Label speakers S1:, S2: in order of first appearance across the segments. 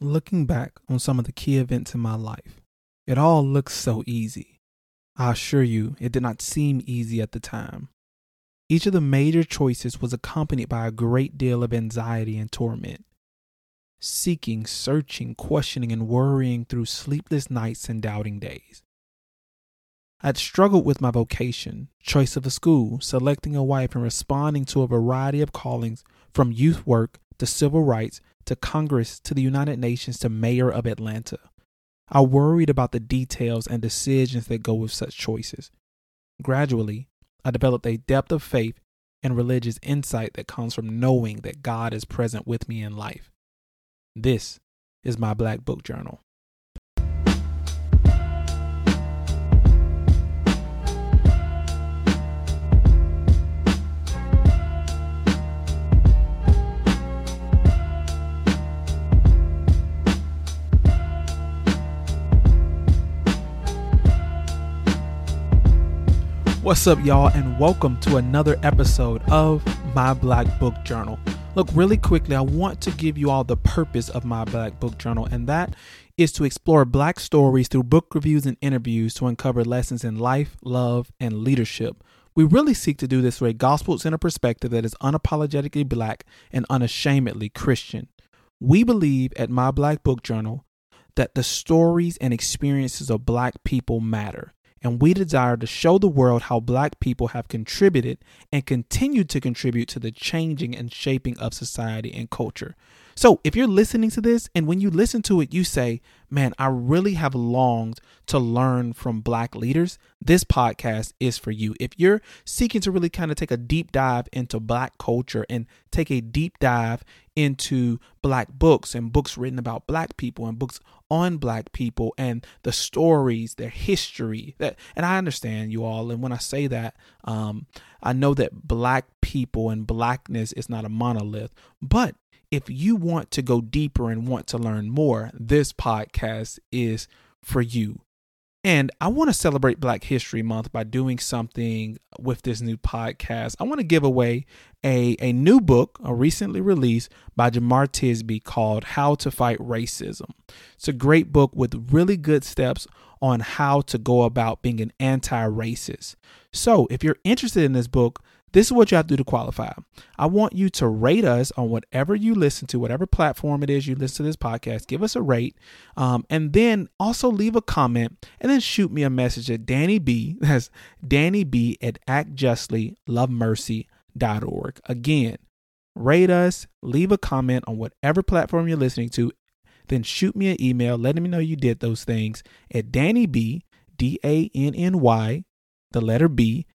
S1: Looking back on some of the key events in my life, it all looks so easy. I assure you, it did not seem easy at the time. Each of the major choices was accompanied by a great deal of anxiety and torment. Seeking, searching, questioning, and worrying through sleepless nights and doubting days. I'd struggled with my vocation, choice of a school, selecting a wife, and responding to a variety of callings from youth work to civil rights to Congress to the United Nations to mayor of Atlanta. I worried about the details and decisions that go with such choices. Gradually, I developed a depth of faith and religious insight that comes from knowing that God is present with me in life. This is my Black Book Journal. What's up, y'all, and welcome to another episode of My Black Book Journal. Look, really quickly, I want to give you all the purpose of My Black Book Journal, and that is to explore black stories through book reviews and interviews to uncover lessons in life, love, and leadership. We really seek to do this through a gospel centered perspective that is unapologetically black and unashamedly Christian. We believe at My Black Book Journal that the stories and experiences of black people matter and we desire to show the world how black people have contributed and continue to contribute to the changing and shaping of society and culture. So, if you're listening to this and when you listen to it, you say, Man, I really have longed to learn from Black leaders, this podcast is for you. If you're seeking to really kind of take a deep dive into Black culture and take a deep dive into Black books and books written about Black people and books on Black people and the stories, their history, that, and I understand you all. And when I say that, um, I know that Black people and Blackness is not a monolith, but if you want to go deeper and want to learn more, this podcast is for you. And I want to celebrate Black History Month by doing something with this new podcast. I want to give away a, a new book, a recently released by Jemar Tisby called How to Fight Racism. It's a great book with really good steps on how to go about being an anti racist. So if you're interested in this book, this is what you have to do to qualify. I want you to rate us on whatever you listen to, whatever platform it is you listen to this podcast. Give us a rate, um, and then also leave a comment, and then shoot me a message at Danny B. That's Danny B at actjustlylovemercy.org. Again, rate us, leave a comment on whatever platform you're listening to, then shoot me an email letting me know you did those things at Danny B. D A N N Y, the letter B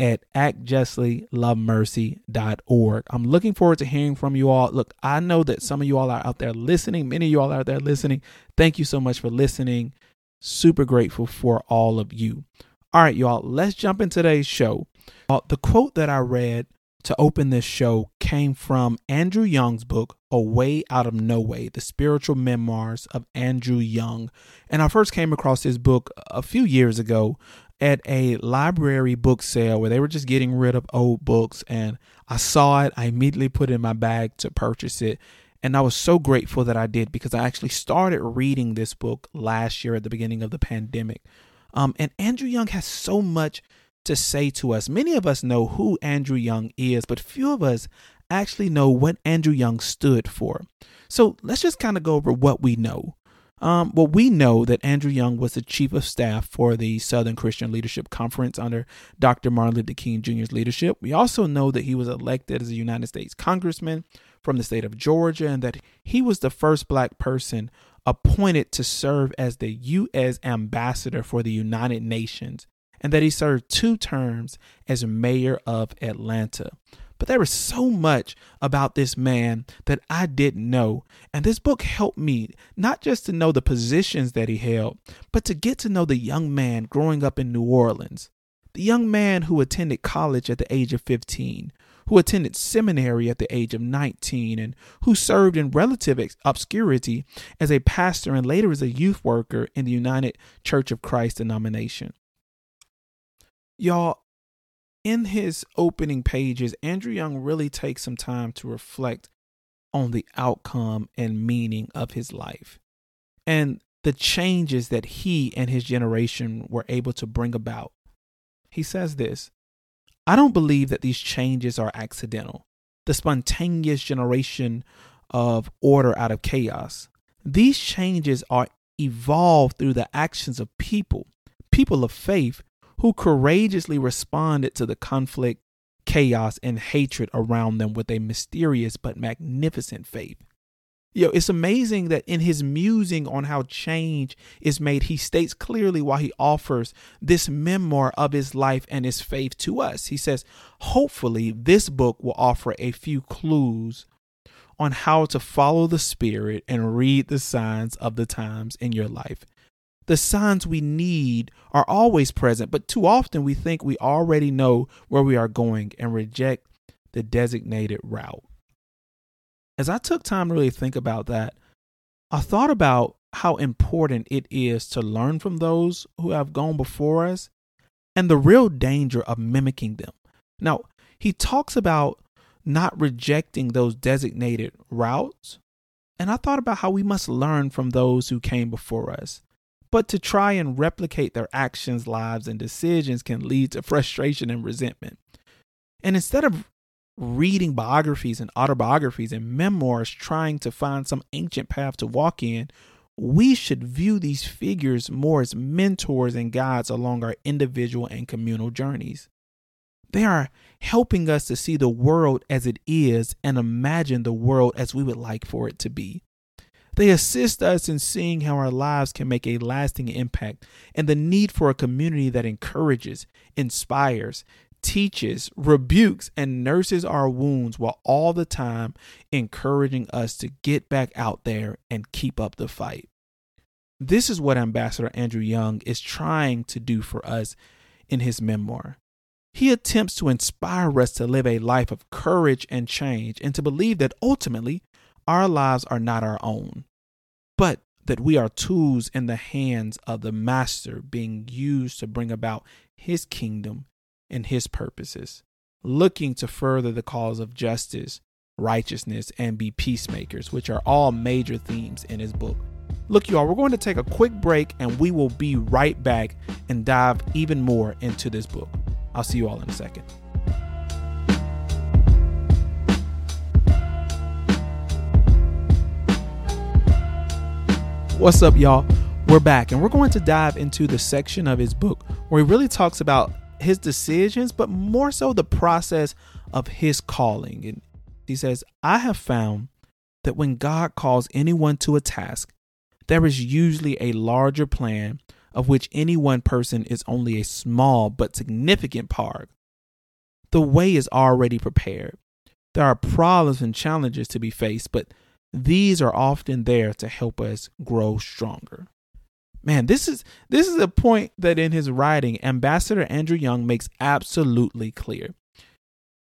S1: at actjustlylovemercy.org. I'm looking forward to hearing from you all. Look, I know that some of you all are out there listening. Many of you all are out there listening. Thank you so much for listening. Super grateful for all of you. All right, y'all, let's jump into today's show. Uh, the quote that I read to open this show came from Andrew Young's book, A Way Out of No Way, the spiritual memoirs of Andrew Young. And I first came across this book a few years ago at a library book sale where they were just getting rid of old books and I saw it. I immediately put it in my bag to purchase it. And I was so grateful that I did because I actually started reading this book last year at the beginning of the pandemic. Um, and Andrew Young has so much to say to us. Many of us know who Andrew Young is, but few of us actually know what Andrew Young stood for. So let's just kind of go over what we know. Um, well, we know that Andrew Young was the chief of staff for the Southern Christian Leadership Conference under Dr. Martin Luther King Jr.'s leadership. We also know that he was elected as a United States congressman from the state of Georgia and that he was the first black person appointed to serve as the U.S. ambassador for the United Nations and that he served two terms as mayor of Atlanta. But there was so much about this man that I didn't know. And this book helped me not just to know the positions that he held, but to get to know the young man growing up in New Orleans. The young man who attended college at the age of 15, who attended seminary at the age of 19, and who served in relative obscurity as a pastor and later as a youth worker in the United Church of Christ denomination. Y'all, in his opening pages, Andrew Young really takes some time to reflect on the outcome and meaning of his life and the changes that he and his generation were able to bring about. He says this I don't believe that these changes are accidental, the spontaneous generation of order out of chaos. These changes are evolved through the actions of people, people of faith, who courageously responded to the conflict, chaos, and hatred around them with a mysterious but magnificent faith. Yo, it's amazing that in his musing on how change is made, he states clearly why he offers this memoir of his life and his faith to us. He says, hopefully, this book will offer a few clues on how to follow the Spirit and read the signs of the times in your life. The signs we need are always present, but too often we think we already know where we are going and reject the designated route. As I took time to really think about that, I thought about how important it is to learn from those who have gone before us and the real danger of mimicking them. Now, he talks about not rejecting those designated routes. And I thought about how we must learn from those who came before us. But to try and replicate their actions, lives, and decisions can lead to frustration and resentment. And instead of reading biographies and autobiographies and memoirs trying to find some ancient path to walk in, we should view these figures more as mentors and guides along our individual and communal journeys. They are helping us to see the world as it is and imagine the world as we would like for it to be. They assist us in seeing how our lives can make a lasting impact and the need for a community that encourages, inspires, teaches, rebukes, and nurses our wounds while all the time encouraging us to get back out there and keep up the fight. This is what Ambassador Andrew Young is trying to do for us in his memoir. He attempts to inspire us to live a life of courage and change and to believe that ultimately our lives are not our own, but that we are tools in the hands of the Master being used to bring about His kingdom and His purposes, looking to further the cause of justice, righteousness, and be peacemakers, which are all major themes in His book. Look, y'all, we're going to take a quick break and we will be right back and dive even more into this book. I'll see you all in a second. What's up, y'all? We're back and we're going to dive into the section of his book where he really talks about his decisions, but more so the process of his calling. And he says, I have found that when God calls anyone to a task, there is usually a larger plan of which any one person is only a small but significant part. The way is already prepared. There are problems and challenges to be faced, but these are often there to help us grow stronger. Man, this is this is a point that in his writing Ambassador Andrew Young makes absolutely clear.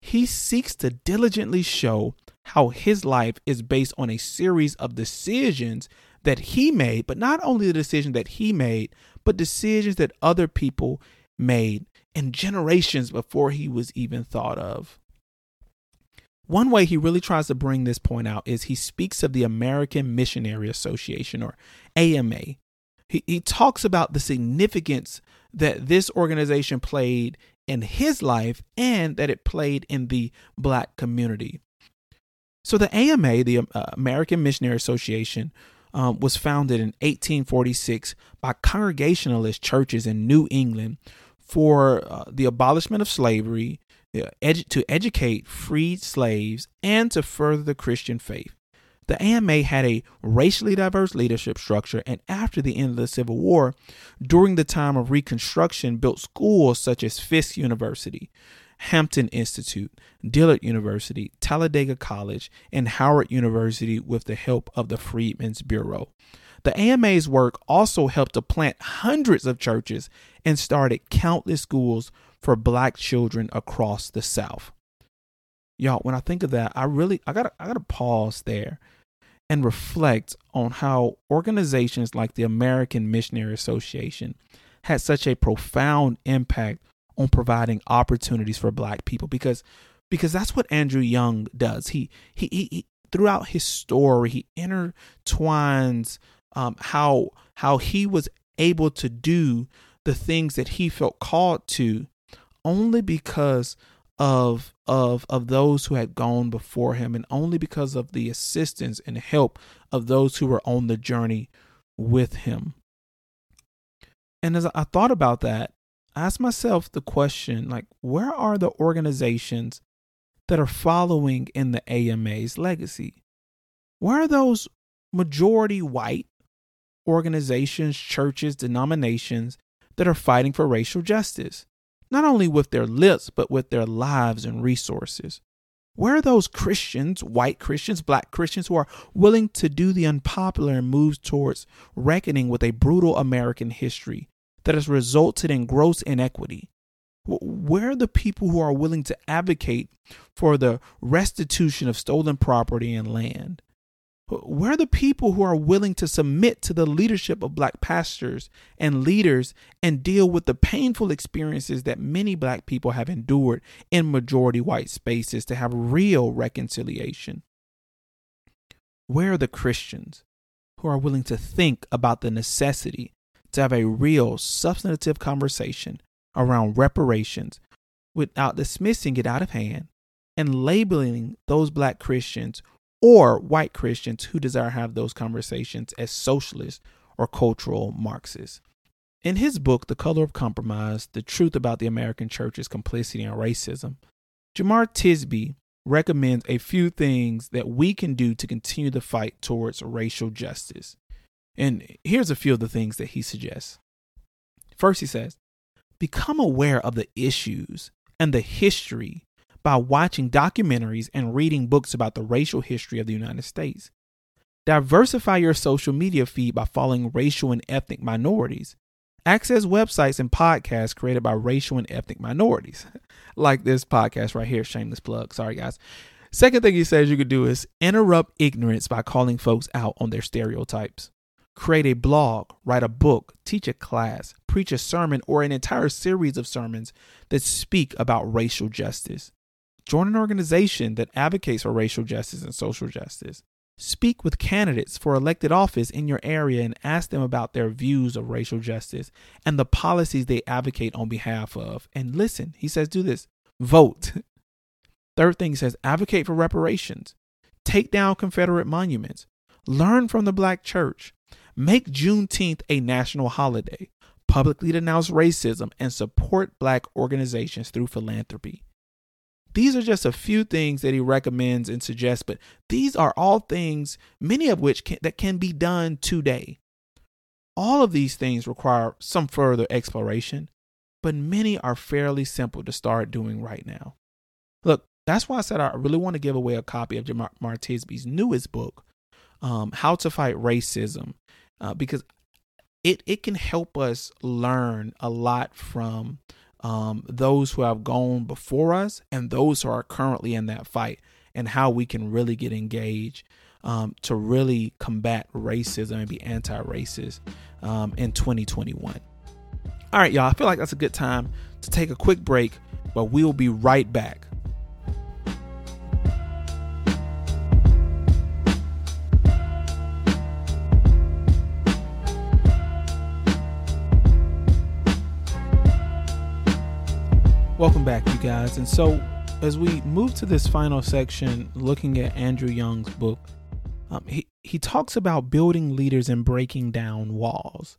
S1: He seeks to diligently show how his life is based on a series of decisions that he made, but not only the decision that he made, but decisions that other people made in generations before he was even thought of. One way he really tries to bring this point out is he speaks of the American Missionary Association or AMA. He, he talks about the significance that this organization played in his life and that it played in the black community. So, the AMA, the uh, American Missionary Association, um, was founded in 1846 by Congregationalist churches in New England for uh, the abolishment of slavery, edu- to educate freed slaves, and to further the Christian faith. The AMA had a racially diverse leadership structure, and after the end of the Civil War, during the time of Reconstruction, built schools such as Fisk University, Hampton Institute, Dillard University, Talladega College, and Howard University with the help of the Freedmen's Bureau. The AMA's work also helped to plant hundreds of churches and started countless schools for black children across the South. Y'all, when I think of that, I really I gotta I gotta pause there and reflect on how organizations like the American Missionary Association had such a profound impact on providing opportunities for black people because because that's what Andrew Young does. He he he throughout his story, he intertwines um, how how he was able to do the things that he felt called to, only because of of of those who had gone before him, and only because of the assistance and help of those who were on the journey with him. And as I thought about that, I asked myself the question like, where are the organizations that are following in the AMA's legacy? Where are those majority white organizations, churches, denominations that are fighting for racial justice? Not only with their lips, but with their lives and resources. Where are those Christians, white Christians, black Christians, who are willing to do the unpopular and move towards reckoning with a brutal American history that has resulted in gross inequity? Where are the people who are willing to advocate for the restitution of stolen property and land? Where are the people who are willing to submit to the leadership of black pastors and leaders and deal with the painful experiences that many black people have endured in majority white spaces to have real reconciliation? Where are the Christians who are willing to think about the necessity to have a real substantive conversation around reparations without dismissing it out of hand and labeling those black Christians or white Christians who desire to have those conversations as socialists or cultural Marxists. In his book, The Color of Compromise The Truth About the American Church's Complicity in Racism, Jemar Tisby recommends a few things that we can do to continue the fight towards racial justice. And here's a few of the things that he suggests. First, he says, become aware of the issues and the history by watching documentaries and reading books about the racial history of the United States. Diversify your social media feed by following racial and ethnic minorities. Access websites and podcasts created by racial and ethnic minorities, like this podcast right here, shameless plug. Sorry, guys. Second thing he says you could do is interrupt ignorance by calling folks out on their stereotypes. Create a blog, write a book, teach a class, preach a sermon, or an entire series of sermons that speak about racial justice. Join an organization that advocates for racial justice and social justice. Speak with candidates for elected office in your area and ask them about their views of racial justice and the policies they advocate on behalf of. And listen, he says, do this vote. Third thing he says, advocate for reparations, take down Confederate monuments, learn from the black church, make Juneteenth a national holiday, publicly denounce racism, and support black organizations through philanthropy. These are just a few things that he recommends and suggests, but these are all things, many of which can, that can be done today. All of these things require some further exploration, but many are fairly simple to start doing right now. Look, that's why I said I really want to give away a copy of Jemar Tisby's newest book, um, How to Fight Racism, uh, because it it can help us learn a lot from um, those who have gone before us and those who are currently in that fight and how we can really get engaged um, to really combat racism and be anti-racist um, in 2021 all right y'all i feel like that's a good time to take a quick break but we'll be right back Welcome back, you guys. And so, as we move to this final section, looking at Andrew Young's book, um, he, he talks about building leaders and breaking down walls.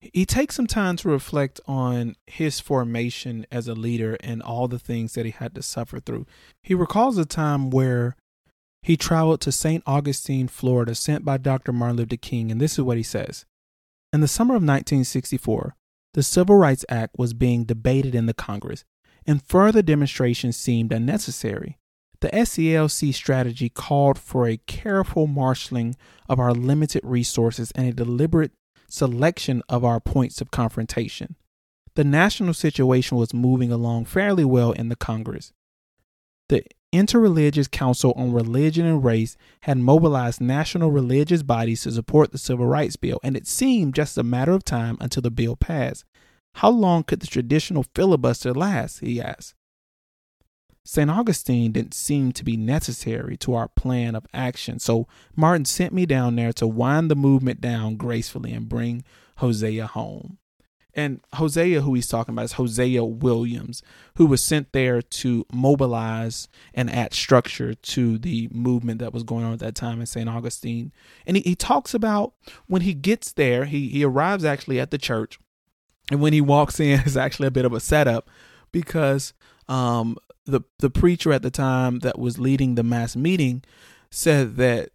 S1: He takes some time to reflect on his formation as a leader and all the things that he had to suffer through. He recalls a time where he traveled to St. Augustine, Florida, sent by Dr. Martin Luther King, and this is what he says. In the summer of 1964, the Civil Rights Act was being debated in the Congress and further demonstrations seemed unnecessary. The SCLC strategy called for a careful marshaling of our limited resources and a deliberate selection of our points of confrontation. The national situation was moving along fairly well in the Congress. The Interreligious Council on Religion and Race had mobilized national religious bodies to support the Civil Rights Bill, and it seemed just a matter of time until the bill passed. How long could the traditional filibuster last? He asked. St. Augustine didn't seem to be necessary to our plan of action. So Martin sent me down there to wind the movement down gracefully and bring Hosea home. And Hosea, who he's talking about, is Hosea Williams, who was sent there to mobilize and add structure to the movement that was going on at that time in St. Augustine. And he, he talks about when he gets there, he, he arrives actually at the church. And when he walks in, it's actually a bit of a setup because um, the the preacher at the time that was leading the mass meeting said that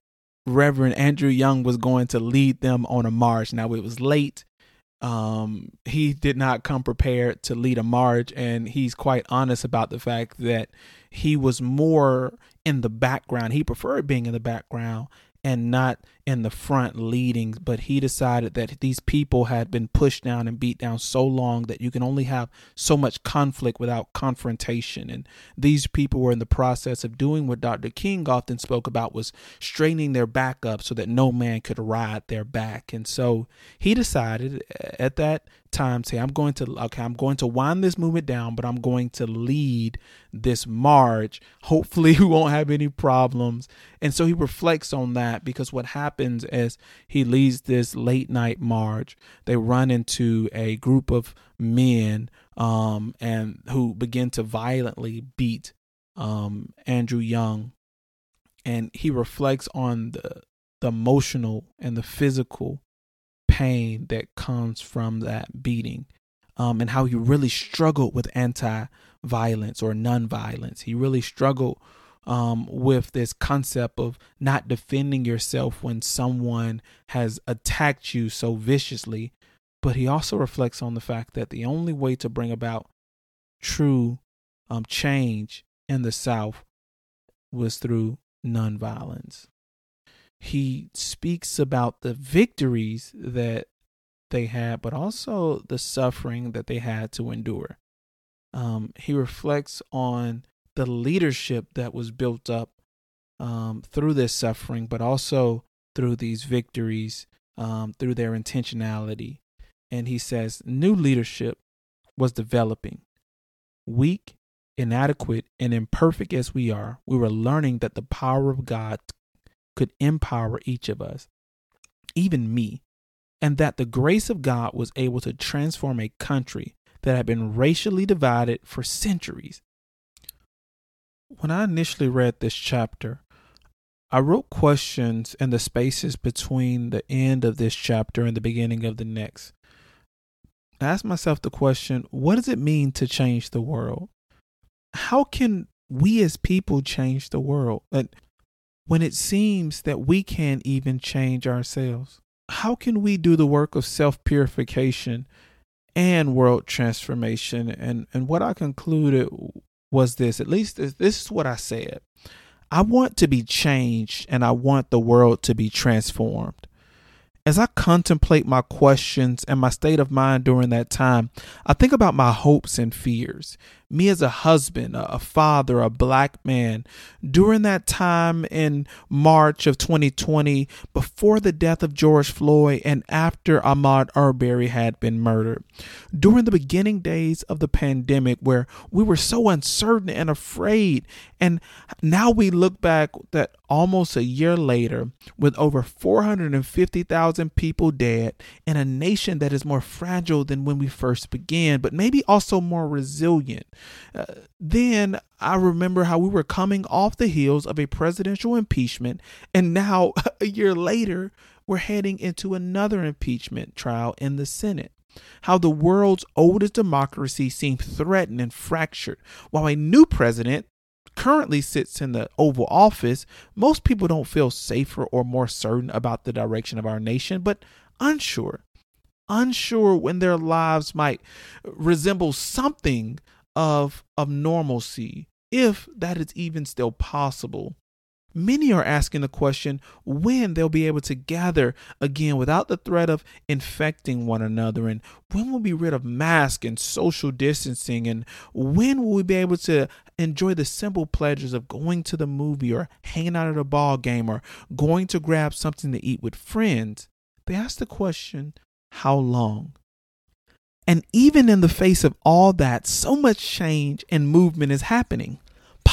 S1: Reverend Andrew Young was going to lead them on a march. Now it was late um, he did not come prepared to lead a march, and he's quite honest about the fact that he was more in the background. He preferred being in the background and not in the front leading, but he decided that these people had been pushed down and beat down so long that you can only have so much conflict without confrontation. And these people were in the process of doing what Dr. King often spoke about was straightening their back up so that no man could ride their back. And so he decided at that time say i'm going to okay i'm going to wind this movement down but i'm going to lead this march. Hopefully we won't have any problems. And so he reflects on that because what happens as he leads this late night march. They run into a group of men um, and who begin to violently beat um, andrew young. And he reflects on the the emotional and the physical pain that comes from that beating um, and how he really struggled with anti violence or non violence. He really struggled um, with this concept of not defending yourself when someone has attacked you so viciously. But he also reflects on the fact that the only way to bring about true um, change in the South was through nonviolence he speaks about the victories that they had, but also the suffering that they had to endure. Um, he reflects on the leadership that was built up um, through this suffering, but also through these victories, um, through their intentionality. And he says, new leadership was developing. Weak, inadequate, and imperfect as we are, we were learning that the power of God could empower each of us, even me, and that the grace of God was able to transform a country that had been racially divided for centuries. When I initially read this chapter, I wrote questions in the spaces between the end of this chapter and the beginning of the next. I asked myself the question what does it mean to change the world? How can we as people change the world? And when it seems that we can't even change ourselves? How can we do the work of self purification and world transformation? And, and what I concluded was this at least this, this is what I said. I want to be changed and I want the world to be transformed. As I contemplate my questions and my state of mind during that time, I think about my hopes and fears. Me as a husband, a father, a black man, during that time in March of 2020, before the death of George Floyd and after Ahmaud Arbery had been murdered, during the beginning days of the pandemic, where we were so uncertain and afraid, and now we look back that almost a year later, with over 450,000 people dead in a nation that is more fragile than when we first began, but maybe also more resilient. Uh, then I remember how we were coming off the heels of a presidential impeachment, and now a year later, we're heading into another impeachment trial in the Senate. How the world's oldest democracy seemed threatened and fractured, while a new president currently sits in the Oval Office, most people don't feel safer or more certain about the direction of our nation, but unsure. Unsure when their lives might resemble something of of normalcy, if that is even still possible. Many are asking the question when they'll be able to gather again without the threat of infecting one another, and when we'll be rid of masks and social distancing, and when will we be able to enjoy the simple pleasures of going to the movie or hanging out at a ball game or going to grab something to eat with friends. They ask the question, how long? And even in the face of all that, so much change and movement is happening.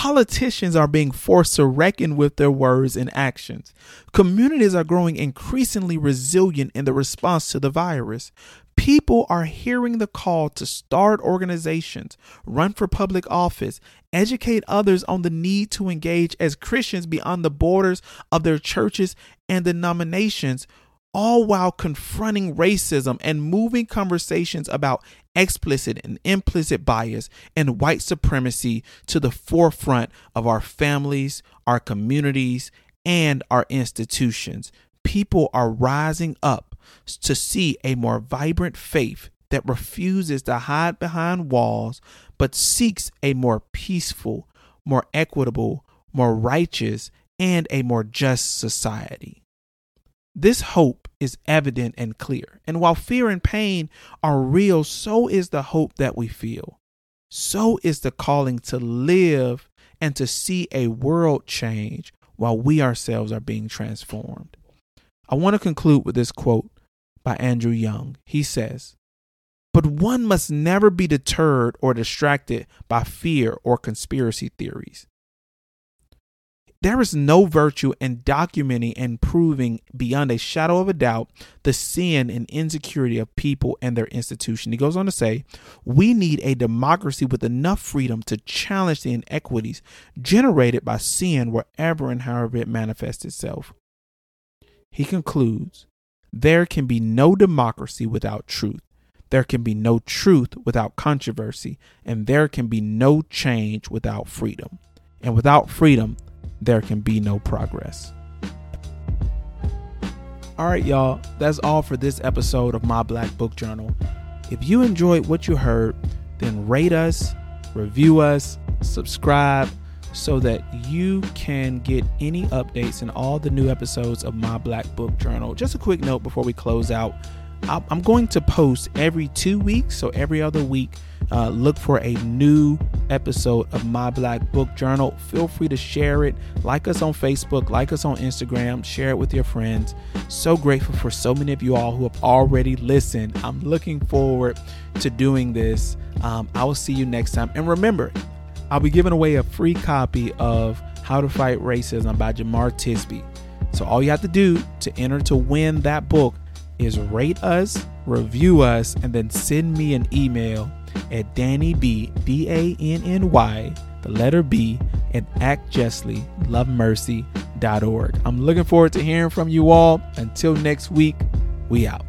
S1: Politicians are being forced to reckon with their words and actions. Communities are growing increasingly resilient in the response to the virus. People are hearing the call to start organizations, run for public office, educate others on the need to engage as Christians beyond the borders of their churches and denominations all while confronting racism and moving conversations about explicit and implicit bias and white supremacy to the forefront of our families, our communities, and our institutions. People are rising up to see a more vibrant faith that refuses to hide behind walls but seeks a more peaceful, more equitable, more righteous, and a more just society. This hope is evident and clear. And while fear and pain are real, so is the hope that we feel. So is the calling to live and to see a world change while we ourselves are being transformed. I want to conclude with this quote by Andrew Young. He says, But one must never be deterred or distracted by fear or conspiracy theories. There is no virtue in documenting and proving beyond a shadow of a doubt the sin and insecurity of people and their institution. He goes on to say, We need a democracy with enough freedom to challenge the inequities generated by sin wherever and however it manifests itself. He concludes, There can be no democracy without truth. There can be no truth without controversy, and there can be no change without freedom. And without freedom, there can be no progress. All right, y'all, that's all for this episode of My Black Book Journal. If you enjoyed what you heard, then rate us, review us, subscribe so that you can get any updates and all the new episodes of My Black Book Journal. Just a quick note before we close out I'm going to post every two weeks, so every other week. Uh, look for a new episode of My Black Book Journal. Feel free to share it. Like us on Facebook, like us on Instagram, share it with your friends. So grateful for so many of you all who have already listened. I'm looking forward to doing this. Um, I will see you next time. And remember, I'll be giving away a free copy of How to Fight Racism by Jemar Tisby. So all you have to do to enter to win that book is rate us, review us, and then send me an email at Danny B, D A N N Y, the letter B, at actjustlylovemercy.org. I'm looking forward to hearing from you all. Until next week, we out.